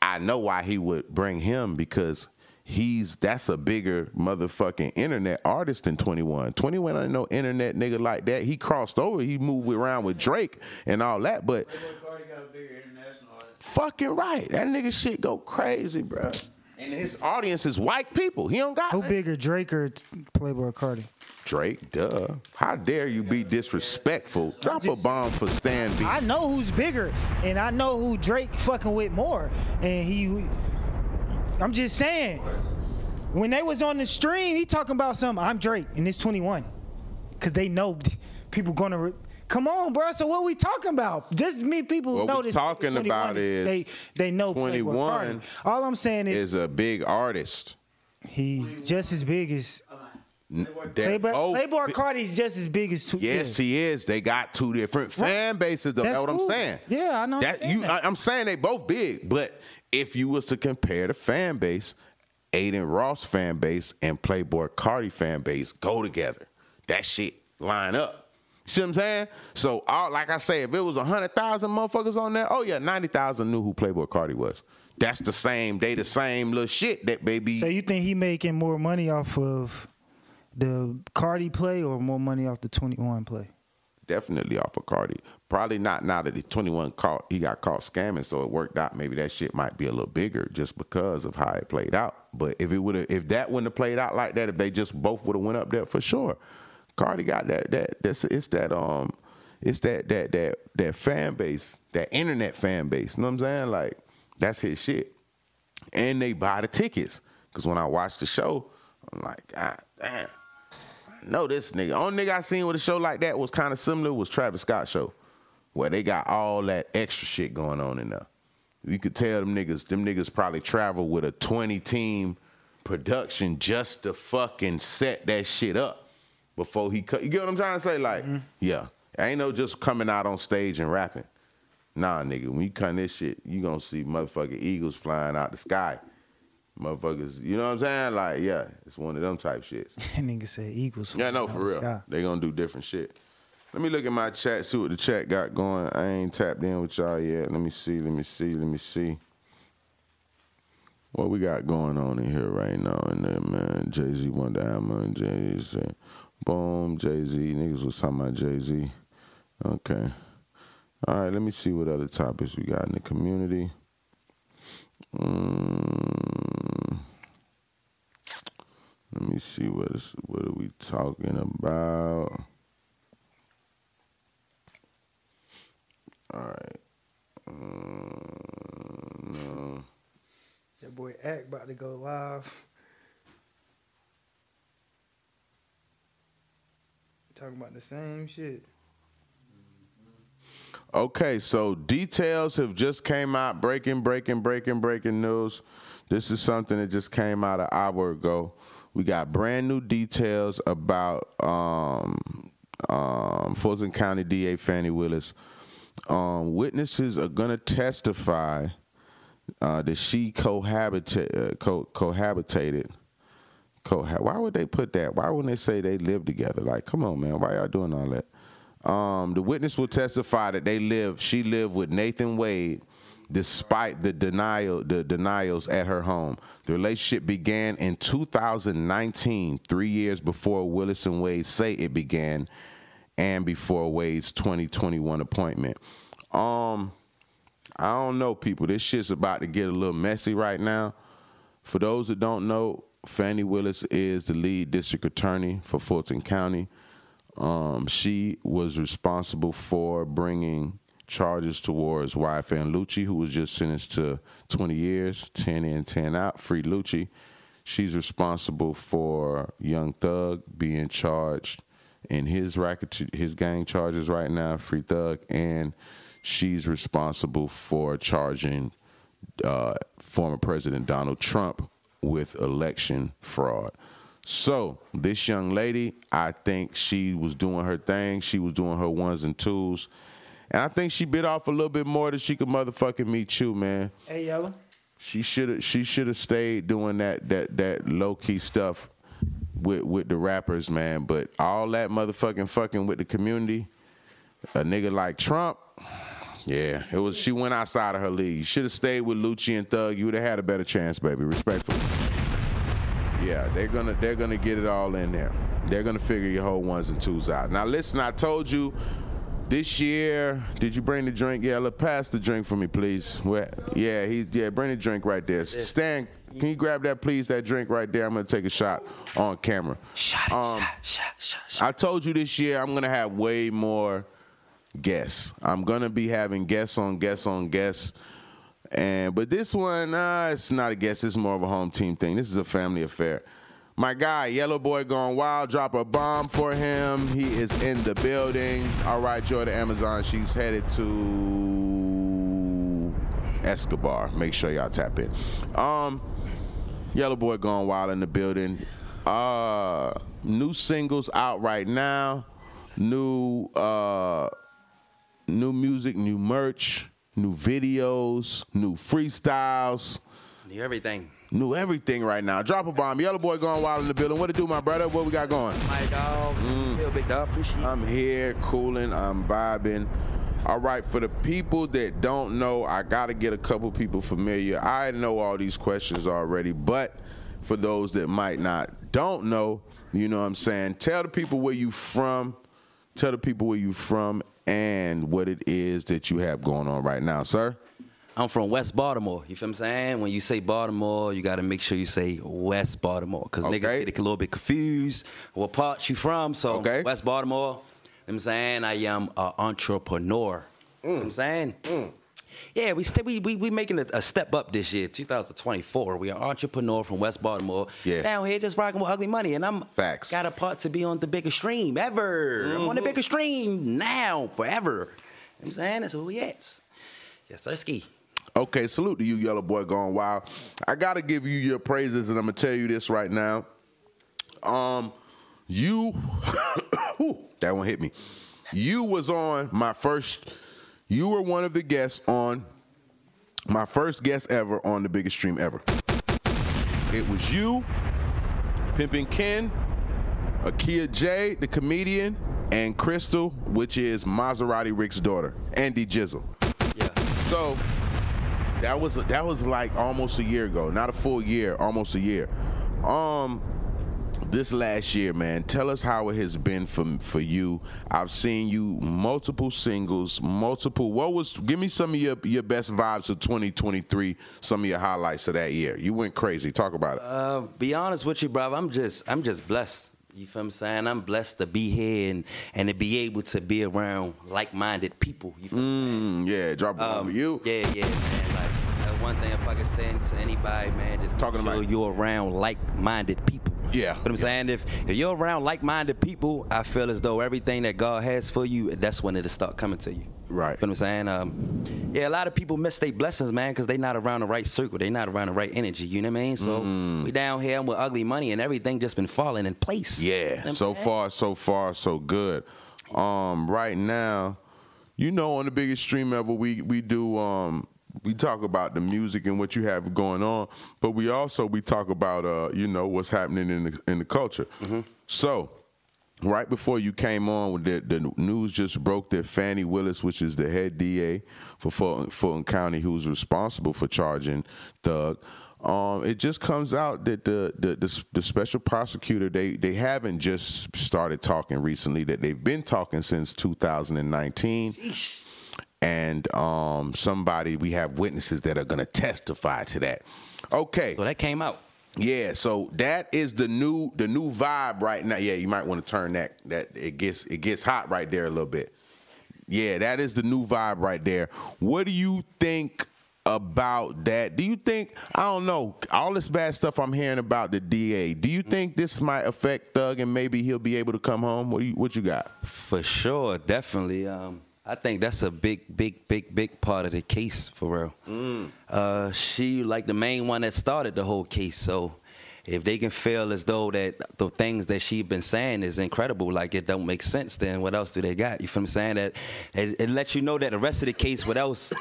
I know why he would bring him because he's that's a bigger motherfucking internet artist than 21. 21 ain't no internet nigga like that. He crossed over, he moved around with Drake and all that, but
Playboi Carti got a bigger international audience.
fucking right. That nigga shit go crazy, bro. And his audience is white people. He don't got
Who bigger, Drake or Playboi Carti?
Drake, duh. How dare you be disrespectful? Drop a bomb for Stan B.
I know who's bigger, and I know who Drake fucking with more. And he, I'm just saying, when they was on the stream, he talking about something. I'm Drake, and it's 21, cause they know [LAUGHS] people gonna. Come on, bro. So what we talking about? Just me, people
What
know
we
this.
talking about is
they they know
21
All I'm saying is,
Is a big artist.
he's just as big as Playboy.
both Playboi
Carti's just as big as two.
Yes,
yeah.
he is. They got two different fan bases.
That's
That's what
cool.
I'm saying.
Yeah, I know.
That you, I, I'm saying they both big, but if you was to compare the fan base, Adin Ross fan base and Playboi Carti fan base go together, that shit line up. See what I'm saying? So, all, like I say, if it was hundred thousand motherfuckers on there, oh yeah, ninety thousand knew who Playboi Carti was. That's the same. They the same little shit that baby.
So you think he making more money off of the Carti play or more money off the 21 play?
definitely off of Carti. Probably not now that the 21 caught he got caught scamming, so it worked out. Maybe that shit might be a little bigger just because of how it played out. But if it would have if that wouldn't have played out like that, if they just both would have went up there for sure. Carti got that that that's it's that um it's that that that that fan base, that internet fan base. You know what I'm saying? Like that's his shit. And they buy the tickets. Cause when I watch the show, I'm like, God damn, I know this nigga. Only nigga I seen with a show like that was kind of similar was Travis Scott show, where they got all that extra shit going on in there. You could tell them niggas, them niggas probably travel with a 20 team production just to fucking set that shit up before he cut. You get what I'm trying to say? Like, mm-hmm. yeah, ain't no just coming out on stage and rapping. Nah, nigga, when you cut this shit, you gonna see motherfucking eagles flying out the sky. Motherfuckers, you know what I'm saying? Like, yeah, it's one of them type shits. [LAUGHS]
nigga said Eagles.
Yeah, no, for
out the
real. They gonna do different shit. Let me look at my chat, see what the chat got going. I ain't tapped in with y'all yet. Let me see, let me see, let me see. What we got going on in here right now And there, man. Jay Z, Wonder Diamond, Jay Z. Boom, Jay Z. Niggas was talking about Jay Z. Okay. All right, let me see what other topics we got in the community. Mm. Let me see what is what are we talking about. All right. Uh, no.
That boy Act about to go live. Talking about the same shit.
Okay, so details have just came out. Breaking, breaking, breaking, breaking news. This is something that just came out an hour ago. We got brand new details about um, um, Fulton County DA Fani Willis. Um, witnesses are gonna testify uh, that she cohabita- uh, co- cohabitated. Coha- Why would they put that? Why wouldn't they say they live together? Like, come on, man. Why y'all doing all that? Um, the witness will testify that they live. She lived with Nathan Wade, despite the denial, the denials at her home. The relationship began in 2019, three years before Willis and Wade say it began, and before Wade's 2021 appointment. Um, I don't know, people. This shit's about to get a little messy right now. For those that don't know, Fani Willis is the lead district attorney for Fulton County. Um, she was responsible for bringing charges towards YFN Lucci, who was just sentenced to 20 years, 10 in, 10 out. Free Lucci. She's responsible for Young Thug being charged in his racket, his gang charges right now. Free Thug, and she's responsible for charging uh, former President Donald Trump with election fraud. So this young lady, I think she was doing her thing. She was doing her ones and twos, and I think she bit off a little bit more than she could motherfucking meet you, man.
Hey, Yellow.
She should have. She should have stayed doing that that that low key stuff with with the rappers, man. But all that motherfucking fucking with the community, a nigga like Trump. Yeah, it was. She went outside of her league. Should have stayed with Lucci and Thug. You would have had a better chance, baby. Respectfully. Yeah, they're gonna they're gonna get it all in there. They're gonna figure your whole ones and twos out. Now listen, I told you this year. Did you bring the drink? Yeah, let pass the drink for me, please. Where? Yeah, he yeah. Bring the drink right there. Stan, can you grab that, please? That drink right there. I'm gonna take a shot on camera.
Shot,
Um,
shot, shot, shot.
I told you this year I'm gonna have way more guests. I'm gonna be having guests on guests on guests. And but this one, uh, it's not a guest. It's more of a home team thing. This is a family affair. My guy, Yello Boy Gone Wild, drop a bomb for him. He is in the building. All right, Joy to Amazon. She's headed to Escobar. Make sure y'all tap in. Um, Yello Boy Gone Wild in the building. Uh, new singles out right now. New uh, new music, new merch, new videos, new freestyles,
Knew everything.
new everything right now. Drop a bomb. Yellow Boy going Wild in the building. What to do, my brother? What we got going?
My dog. Mm. Feel big dog. Appreciate
I'm here, cooling, I'm vibing. All right, for the people that don't know, I got to get a couple people familiar. I know all these questions already, but for those that might not, don't know, you know what I'm saying? Tell the people where you from. Tell the people where you from and what it is that you have going on right now, sir.
I'm from West Baltimore. You feel what I'm saying? When you say Baltimore, you got to make sure you say West Baltimore because
Okay.
niggas get a little bit confused what part you from. So
Okay.
West Baltimore. You know what I'm saying? I am an entrepreneur. You know what I'm saying? Mm. Mm. Yeah, we st- we we we making a, a step up this year, 2024. We are entrepreneur from West Baltimore.
Yeah.
Down here just rocking with ugly money, and I'm
Facts.
got a part to be on the biggest stream ever. I'm on the
Mm-hmm.
biggest stream now, forever. You know what I'm saying that's who we at. Yes, sir, ski.
Okay, salute to you, yellow boy, going wild. I gotta give you your praises, and I'm gonna tell you this right now. Um, you, [COUGHS] Whew, that one hit me. You was on my first. You were one of the guests on my first guest ever on the biggest stream ever. It was you, Pimpin' Ken, Akia J, the comedian, and Crystal, which is Maserati Rick's daughter, Andy Jizzle.
Yeah.
So that was that was like almost a year ago, not a full year, almost a year. Um, this last year, man, tell us how it has been for for you. I've seen you multiple singles, multiple. What was? Give me some of your your best vibes of 2023. Some of your highlights of that year. You went crazy. Talk about it.
Uh, be honest with you, bro. I'm just I'm just blessed. You feel what I'm saying? I'm blessed to be here and, and to be able to be around like-minded people. You feel
Mm, yeah, drop it
Um,
you.
Yeah, yeah, man. Like that's one thing if I could say to anybody, man, just
Talking
sure
about-
you're around like-minded people.
Yeah,
But I'm
yeah.
saying if if you're around like-minded people, I feel as though everything that God has for you, that's when it'll start coming to you.
Right.
You feel what I'm saying? Um, yeah, a lot of people miss their blessings, man, because they not around the right circle. They not around the right energy. You know what I mean? So
Mm.
we down here with ugly money and everything just been falling in place. You know
Yeah, so
saying?
far, so far, so good. Um, right now, you know, on the biggest stream ever, we we do um we talk about the music and what you have going on, but we also we talk about uh you know what's happening in the in the culture. So. Right before you came on, the, the news just broke that Fani Willis, which is the head DA for Fulton, Fulton County, who's responsible for charging Thug, um, it just comes out that the, the the the special prosecutor they they haven't just started talking recently; that they've been talking since 2019. And um, somebody we have witnesses that are going to testify to that. Okay.
So that came out.
Yeah, so that is the new the new vibe right now. Yeah, you might want to turn that that it gets it gets hot right there a little bit. Yeah, that is the new vibe right there. What do you think about that? Do you think I don't know all this bad stuff I'm hearing about the DA? Do you think this might affect Thug and maybe he'll be able to come home? What you, what you got?
For sure, definitely. Um, I think that's a big, big, big, big part of the case for real. Uh, she like the main one that started the whole case. So if they can feel as though that the things that she's been saying is incredible, like it don't make sense, then what else do they got? You feel what I'm saying? That it, it lets you know that the rest of the case, what else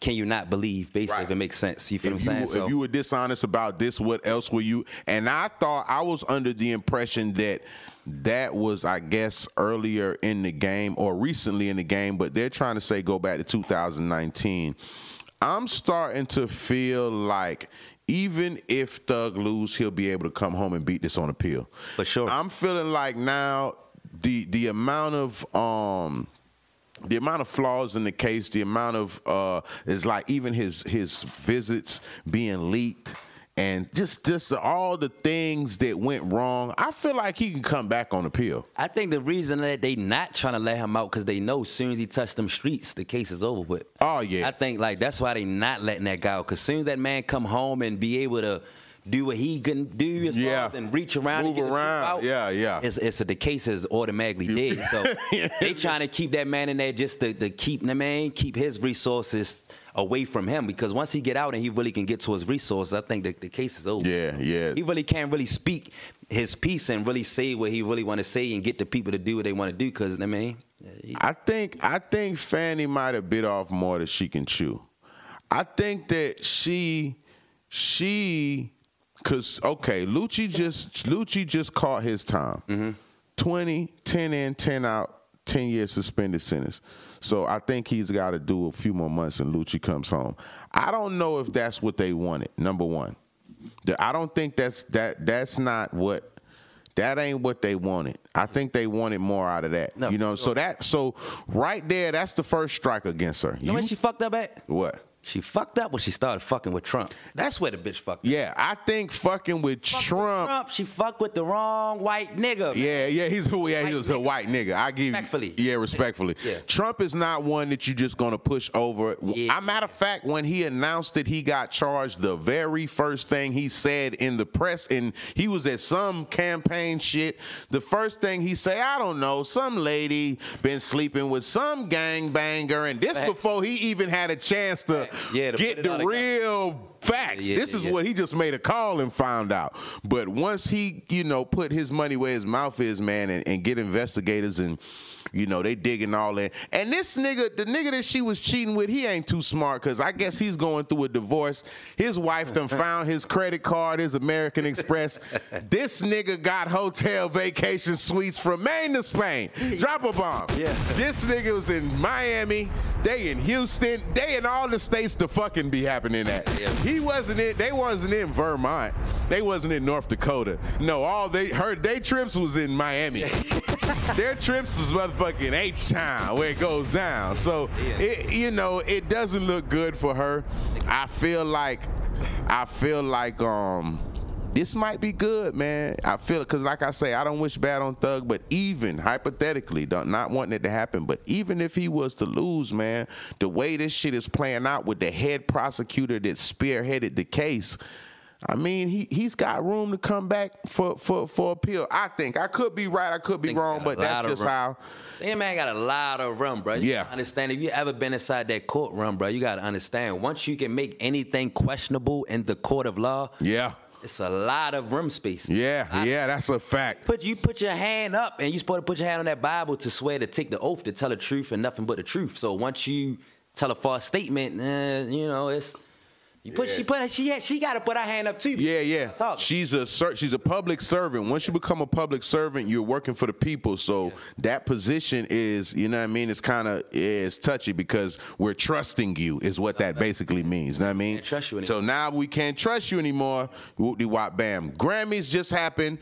can you not believe? Basically,
Right.
if it makes sense. You feel
If
what I'm
you,
saying?
if you were dishonest about this, what else were you? And I thought I was under the impression that that was, I guess, earlier in the game or recently in the game, but they're trying to say go back to 2019. I'm starting to feel like even if Thug lose, he'll be able to come home and beat this on appeal.
For sure.
I'm feeling like now the the amount of um the amount of flaws in the case, the amount of uh, is like even his his visits being leaked, and just just all the things that went wrong. I feel like he can come back on appeal.
I think the reason that they not trying to let him out because they know as soon as he touched them streets, the case is over with.
Oh, yeah.
I think like that's why they not letting that guy out because soon as that man come home and be able to do what he can do as
Yeah.
and reach around
Move
and get
around.
out,
Yeah, yeah.
It's, it's the case is automatically dead. So [LAUGHS] they trying to keep that man in there just to, to keep the man keep his resources away from him because once he get out and he really can get to his resources, I think the, the case is over.
Yeah, yeah.
He really can't really speak his piece and really say what he really want to say and get the people to do what they want to do. Because I mean, he-
I think I think Fani might have bit off more than she can chew. I think that she she cause okay, Lucci just Lucci just caught his time.
Mm-hmm.
20, 10 in, 10 out, 10 years suspended sentence. So I think he's got to do a few more months and Lucci comes home. I don't know if that's what they wanted. Number one, I don't think that's that. That's not what. That ain't what they wanted. I think they wanted more out of that.
No,
you know,
for
so that so right there, that's the first strike against her.
you know where she fucked up at?
what?
She fucked up when she started fucking with Trump. That's where the bitch fucked. up.
Yeah, I think fucking with
Fucked with
Trump.
Trump, she fucked with the wrong white nigga.
Yeah, yeah, he's who yeah, he was a white nigga. I give
Respectfully.
Yeah, respectfully.
Yeah.
Trump is not one that you just gonna push over.
Yeah.
A matter of fact, when he announced that he got charged, the very first thing he said in the press, and he was at some campaign shit. The first thing he said, I don't know, some lady been sleeping with some gang banger, and this
Facts.
before he even had a chance to
Yeah, to
get the real facts.
Yeah,
this is what he just made a call and found out. But once he, you know, put his money where his mouth is, man, and, and get investigators and, you know, they digging all in. And this nigga, the nigga that she was cheating with, he ain't too smart because I guess he's going through a divorce. His wife done [LAUGHS] found his credit card, his American Express. [LAUGHS] this nigga got hotel vacation suites from Maine to Spain. Drop a bomb.
Yeah.
This nigga was in Miami. They in Houston. They in all the states to fucking be happening at.
Yeah.
He wasn't in. They wasn't in Vermont. They wasn't in North Dakota. No, all they her They trips was in Miami. [LAUGHS] Their trips was motherfucking H Town where it goes down. So
Yeah.
it, you know, it doesn't look good for her. I feel like, I feel like, um. This might be good, man. I feel it because, like I say, I don't wish bad on Thug, but even hypothetically, not wanting it to happen, but even if he was to lose, man, the way this shit is playing out with the head prosecutor that spearheaded the case, I mean, he he's got room to come back for for for appeal. I think I could be right, I could be wrong, but that's just how.
That man got a lot of room, bro. You
Yeah.
understand if you ever been inside that courtroom, bro, you gotta understand. Once you can make anything questionable in the court of law,
Yeah,
it's a lot of room space.
yeah,
I-
yeah. That's a fact.
Put you put your hand up, and you supposed to put your hand on that Bible to swear to take the oath to tell the truth and nothing but the truth. So once you tell a false statement, eh, you know it's you put she put she had, she got to put her hand up too.
Yeah, yeah.
Talk.
She's a she's a public servant. Once you become a public servant, you're working for the people. So that position is, you know what I mean, it's kind of is touchy because we're trusting you is what that basically means. You know what I mean?
Trust you
So now we can't trust you anymore. Whoop de wop bam. Grammys just happened.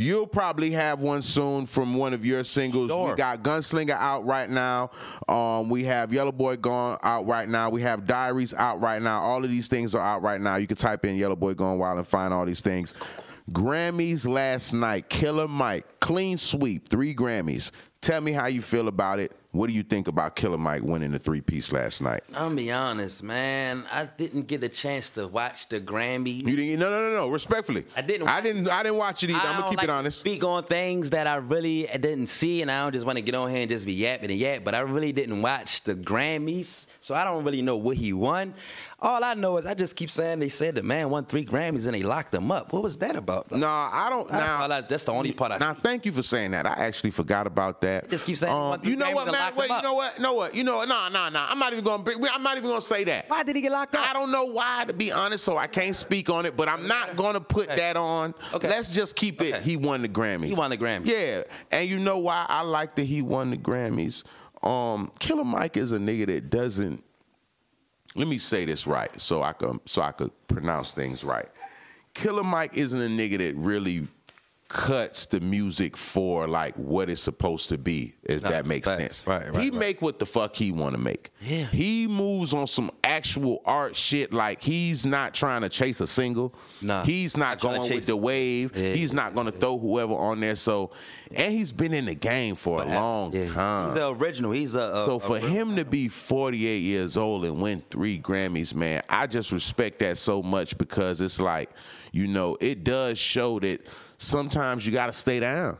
You'll probably have one soon from one of your singles.
Sure.
We got Gunslinger out right now. Um, we have Yellow Boy Gone out right now. We have Diaries out right now. All of these things are out right now. You can type in Yello Boy Gone Wild and find all these things. Grammys last night. Killer Mike, clean sweep, three Grammys. Tell me how you feel about it. What do you think about Killer Mike winning the three piece last night?
I'm gonna be honest, man. I didn't get a chance to watch the Grammy.
You didn't? No, no, no, no. Respectfully,
I didn't
I
watch-
didn't. I didn't watch it either.
I
I'm gonna keep
like
it honest.
Speak on things that I really didn't see, and I don't just want to get on here and just be yapping and yap. But I really didn't watch the Grammys, so I don't really know what he won. All I know is I just keep saying they said the man won three Grammys and they locked him up. What was that about?
No, I don't.
That's
Now,
I- that's the only part I
Now,
see.
thank you for saying that. I actually forgot about that.
Just keep saying um, three
you know what, man? Wait, you know what? Know what? You know what? Nah, nah, nah. I'm not even gonna. I'm not even gonna say that.
Why did he get locked up?
I don't know why, to be honest, so I can't speak on it. But I'm not gonna put
Okay.
that on.
Okay.
Let's just keep it.
Okay.
He won the Grammys.
He won the Grammys.
Yeah, and you know why I like that he won the Grammys. Um, Killer Mike is a nigga that doesn't. Let me say this right, so I can so I could pronounce things right. Killer Mike isn't a nigga that really cuts the music for like what it's supposed to be, if
No,
that makes sense.
Right, right,
he
right.
make what the fuck he want to make.
Yeah.
He moves on some actual art shit. Like he's not trying to chase a single.
Nah,
he's not going with the wave.
Yeah.
He's not going to throw whoever on there. So, and he's been in the game for a uh, long
Yeah.
time.
He's the original. He's a, a
So
a
for
real-
him to be 48 years old and win three Grammys, man, I just respect that so much because it's like, you know, it does show that sometimes you got to stay down.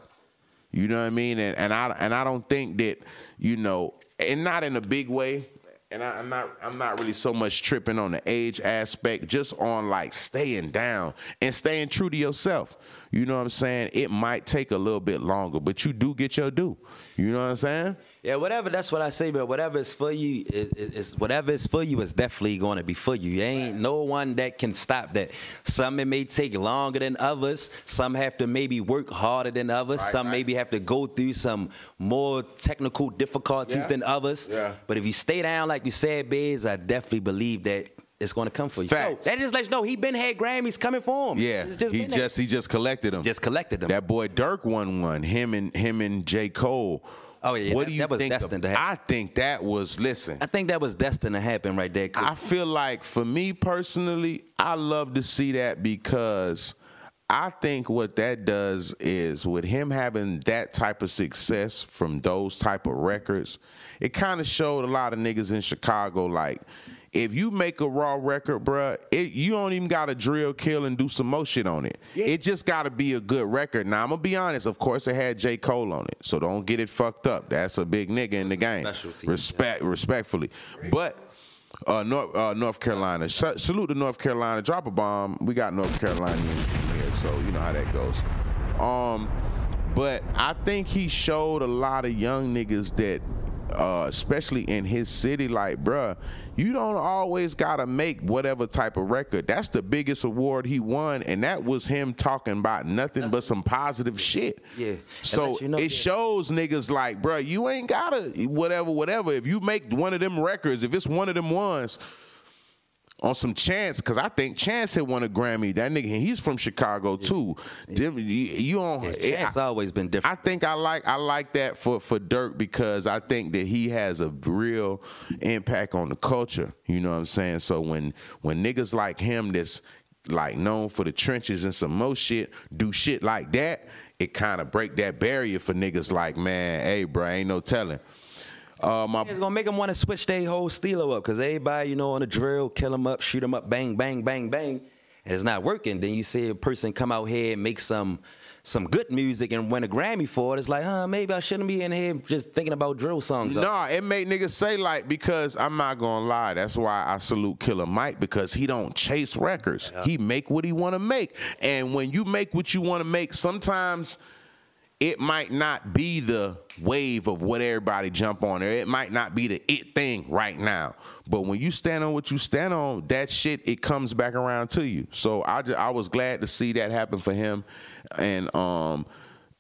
You know what I mean? And and I and I don't think that you know, and not in a big way. And I, I'm not I'm not really so much tripping on the age aspect, just on like staying down and staying true to yourself. You know what I'm saying? It might take a little bit longer, but you do get your due. You know what I'm saying?
Yeah, whatever. That's what I say. But whatever is for you, is, is, whatever is for you is definitely going to be for you. There ain't no one that can stop that. Some it may take longer than others. Some have to maybe work harder than others.
Right,
some
right.
maybe have to go through some more technical difficulties
Yeah.
than others.
Yeah.
But if you stay down like you said, Bizz, I definitely believe that it's going to come for you.
Facts.
That just lets you know he been had Grammys coming for him.
Yeah,
just
he
been there.
just he just collected them.
just collected them.
that boy Durk won one. Him and him and J Cole.
Oh, yeah,
What
that-
do you
that was
think? of-
destined to happen.
I think that was listen.
I think that was destined to happen right there.
I feel like for me personally, I love to see that because I think what that does is with him having that type of success from those type of records, it kind of showed a lot of niggas in Chicago like if you make a raw record, bruh, it, you don't even got to drill, kill, and do some more shit on it. It just got to be a good record. Now, I'm going to be honest. Of course, it had J. Cole on it. So don't get it fucked up. That's a big nigga in the game.
Specialty.
Respect, respectfully. But uh, North, uh, North Carolina. Sa- salute to North Carolina. Drop a bomb. We got North Carolinians in here, so you know how that goes. Um, but I think he showed a lot of young niggas that, uh, especially in his city, like, bruh, you don't always gotta make whatever type of record. That's the biggest award he won, and that was him talking about nothing but some positive shit.
Yeah.
So
you know-
it
yeah.
shows niggas like, bruh, you ain't gotta whatever, whatever. If you make one of them records, if it's one of them ones on some Chance, because I think Chance had won a Grammy. That nigga, he's from Chicago too. Them- you, you don't.
Yeah, Chance always been different.
I think I like I like that for for Durk because I think that he has a real impact on the culture. You know what I'm saying? So when when niggas like him that's like known for the trenches and some more shit do shit like that, it kind of break that barrier for niggas like man, hey bro, ain't no telling. Uh, my
It's gonna make them want to switch their whole stilo up because everybody, you know, on the drill, kill them up, shoot them up, bang, bang, bang, bang. And it's not working. Then you see a person come out here and make some some good music and win a Grammy for it. It's like, huh, maybe I shouldn't be in here just thinking about drill songs.
Nah, it made niggas say like because I'm not gonna lie. That's why I salute Killer Mike because he don't chase records. He make what he want to make, and when you make what you want to make, sometimes it might not be the wave of what everybody jump on, or it might not be the it thing right now. But when you stand on what you stand on, that shit it comes back around to you. So I just, I was glad to see that happen for him, and um.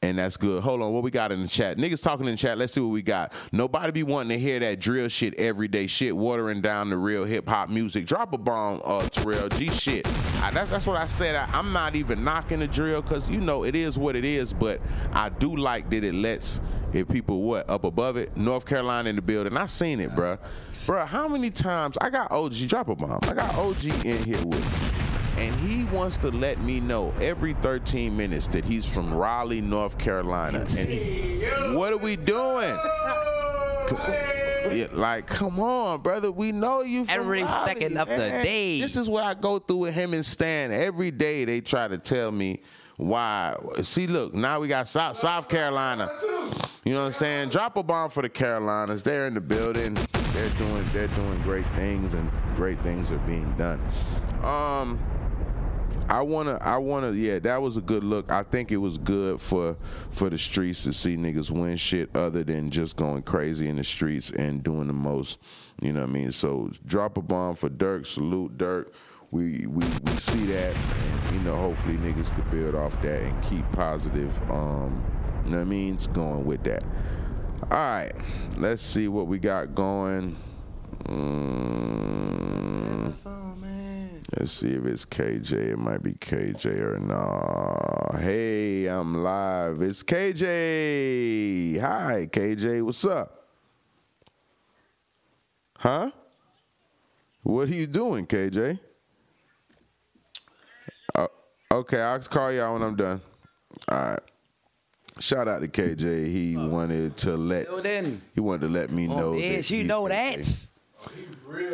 And that's good. Hold on, what we got in the chat? Niggas talking in the chat. Let's see what we got. Nobody be wanting to hear that drill shit everyday shit, watering down the real hip hop music. Drop a bomb, uh, Terrell G shit. I, that's that's what I said. I, I'm not even knocking the drill because you know it is what it is. But I do like that it lets if people what up above it. North Carolina in the building. I seen it, bruh. Bruh, how many times I got OG drop a bomb? I got OG in here with me and he wants to let me know every 13 minutes that he's from Raleigh, North Carolina. And what are we doing? Yeah, like, come on, brother. We know you from
Every
Raleigh,
second of the day.
This is what I go through with him and Stan. Every day they try to tell me why. See, look, now we got South, South Carolina. You know what I'm saying? Drop a bomb for the Carolinas. They're in the building. They're doing they're doing great things and great things are being done. Um I wanna, I wanna, yeah, that was a good look. I think it was good for for the streets to see niggas win shit other than just going crazy in the streets and doing the most. You know what I mean? So drop a bomb for Durk. Salute Durk. We we we see that, and you know, hopefully niggas could build off that and keep positive. Um, you know what I mean? It's going with that. All right, let's see what we got going. Mm. Let's see if it's KJ. It might be KJ or nah. Hey, I'm live. It's KJ. Hi, KJ. What's up? Huh? What are you doing, KJ? Uh, okay, I'll call y'all when I'm done. All right. Shout out to KJ. He wanted to let he wanted to let me know.
On
that
you know that.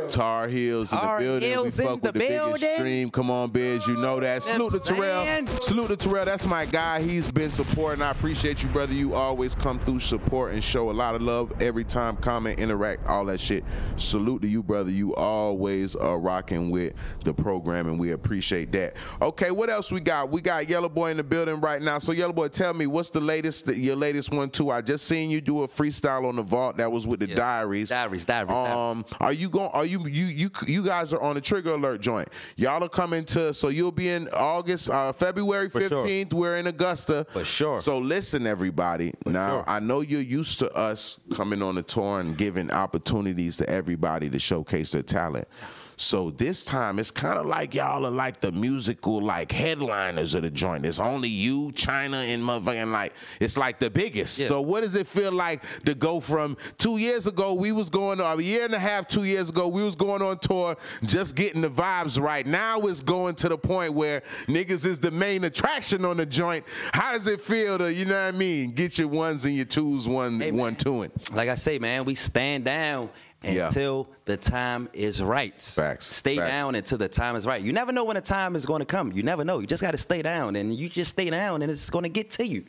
Tar Heels in
Tar
the building.
Heels
we fuck with the biggest
building.
stream. Come on, Bizz. You know that. Salute to Terrell.
saying?
Salute to Terrell. That's my guy. He's been supporting. I appreciate you, brother. You always come through, support, and show a lot of love every time, comment, interact, all that shit. Salute to you, brother. You always are rocking with the program, and we appreciate that. Okay, what else we got? We got Yellow Boy in the building right now. So, Yellow Boy, tell me what's the latest, your latest one too? I just seen you do a freestyle on the vault. That was with the
Yeah.
diaries.
Diaries, diaries, diaries.
Um, are you going? Are you you you you guys are on the trigger alert joint? Y'all are coming to. So you'll be in August, uh, February
For sure.
fifteenth. We're in Augusta.
For sure.
So listen, everybody. now
sure.
I know you're used to us coming on the tour and giving opportunities to everybody to showcase their talent. So this time it's kind of like y'all are like the musical like headliners of the joint. It's only you, China, and motherfucking like it's like the biggest.
Yeah.
So what does it feel like to go from two years ago we was going a year and a half, two years ago we was going on tour, just getting the vibes right. Now it's going to the point where niggas is the main attraction on the joint. How does it feel to you know what I mean? Get your ones and your twos, one
Hey,
one two it.
Like I say, man, we stand down
Yeah.
until the time is right.
Facts.
Stay
Facts.
down until the time is right. You never know when the time is going to come. You never know. You just got to stay down, and you just stay down, and it's going to get to you.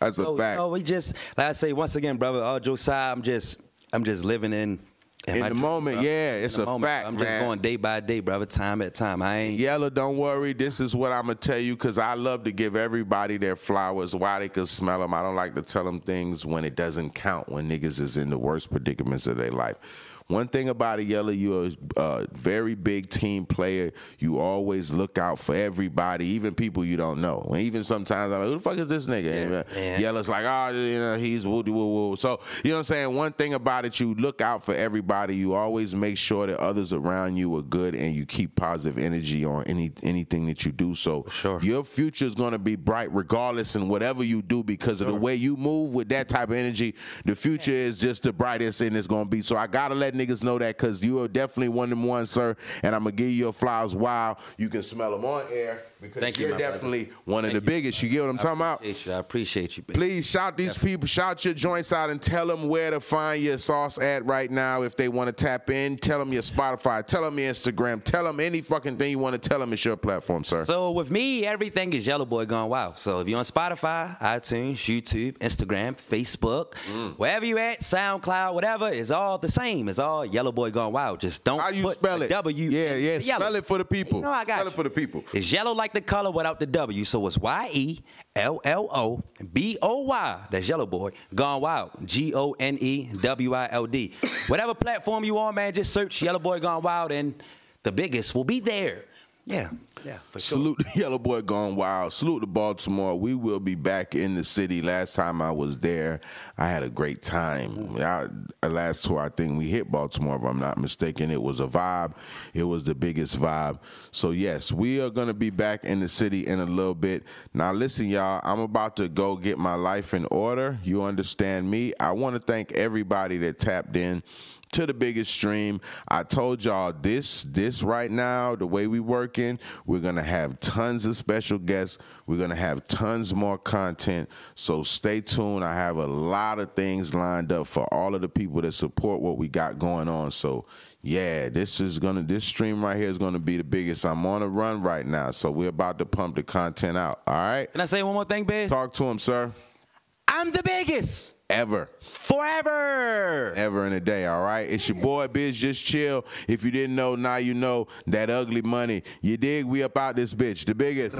That's a
so,
fact.
You know, we just, like I say, once again, brother, uh, all jokes aside, I'm just, I'm just living in.
In
my
the
dream,
moment, yeah, it's a
moment.
fact,
I'm just
man.
going day by day, brother, time at time. I ain't.
Yellow, don't worry. This is what I'm gonna tell you because I love to give everybody their flowers while they can smell them. I don't like to tell them things when it doesn't count. When niggas is in the worst predicaments of their life. One thing about it, Yellow, you're a uh, very big team player. You always look out for everybody, even people you don't know. And even sometimes I'm like, who the fuck is this nigga? And, uh,
yeah.
Yellow's like, oh, you know, he's woo woo woo. So, you know what I'm saying? One thing about it, you look out for everybody. You always make sure that others around you are good and you keep positive energy on any anything that you do. So
Sure.
your future is gonna be bright regardless in whatever you do because of the way you move with that type of energy. The future is just the brightest and it's gonna be. So I gotta let niggas know that because you are definitely one of them ones, sir. And I'm gonna give you your flowers while you can smell them on air because
Thank you,
you're
brother.
definitely one of the
you.
biggest. You get what I'm talking about?
You. I appreciate you, baby.
Please shout these people, shout your joints out, and tell them where to find your sauce at right now. If they want to tap in, tell them your Spotify, tell them your Instagram, tell them any fucking thing you want to tell them. It's your platform, sir.
So with me, everything is Yello Boy Gone Wild. So if you're on Spotify, iTunes, YouTube, Instagram, Facebook,
Mm.
wherever you at, SoundCloud, whatever, it's all the same. It's all Yello Boy Gone Wild. Just don't
How you
put
spell it?
W.
Yeah, yeah.
the yellow.
Spell it for the people.
You know I got
Spell
you.
it for the people.
It's yellow like the color without the W. So it's Y E L L O B O Y. That's Yello Boy Gone Wild. G O N E W I L D. Whatever platform you on, man, just search Yello Boy Gone Wild, and the biggest will be there. Yeah, yeah, for sure.
Salute the [LAUGHS] Yello Boy Gone Wild. Salute to Baltimore. We will be back in the city. Last time I was there, I had a great time. I, last tour, I think we hit Baltimore, if I'm not mistaken. It was a vibe. It was the biggest vibe. So, yes, we are going to be back in the city in a little bit. Now, listen, y'all, I'm about to go get my life in order. You understand me? I want to thank everybody that tapped in to the biggest stream. I told y'all this this right now, the way we working, we're gonna have tons of special guests. We're gonna have tons more content. So stay tuned. I have a lot of things lined up for all of the people that support what we got going on. So yeah, this is gonna this stream right here is gonna be the biggest. I'm on a run right now, so we're about to pump the content out. All right,
Can I say one more thing, Bizz?
talk to him, sir.
I'm the biggest
Ever.
forever.
ever in a day, all right? It's your boy Bizz Just Chill. If you didn't know, now you know that ugly money. You dig? We up out this bitch. The biggest.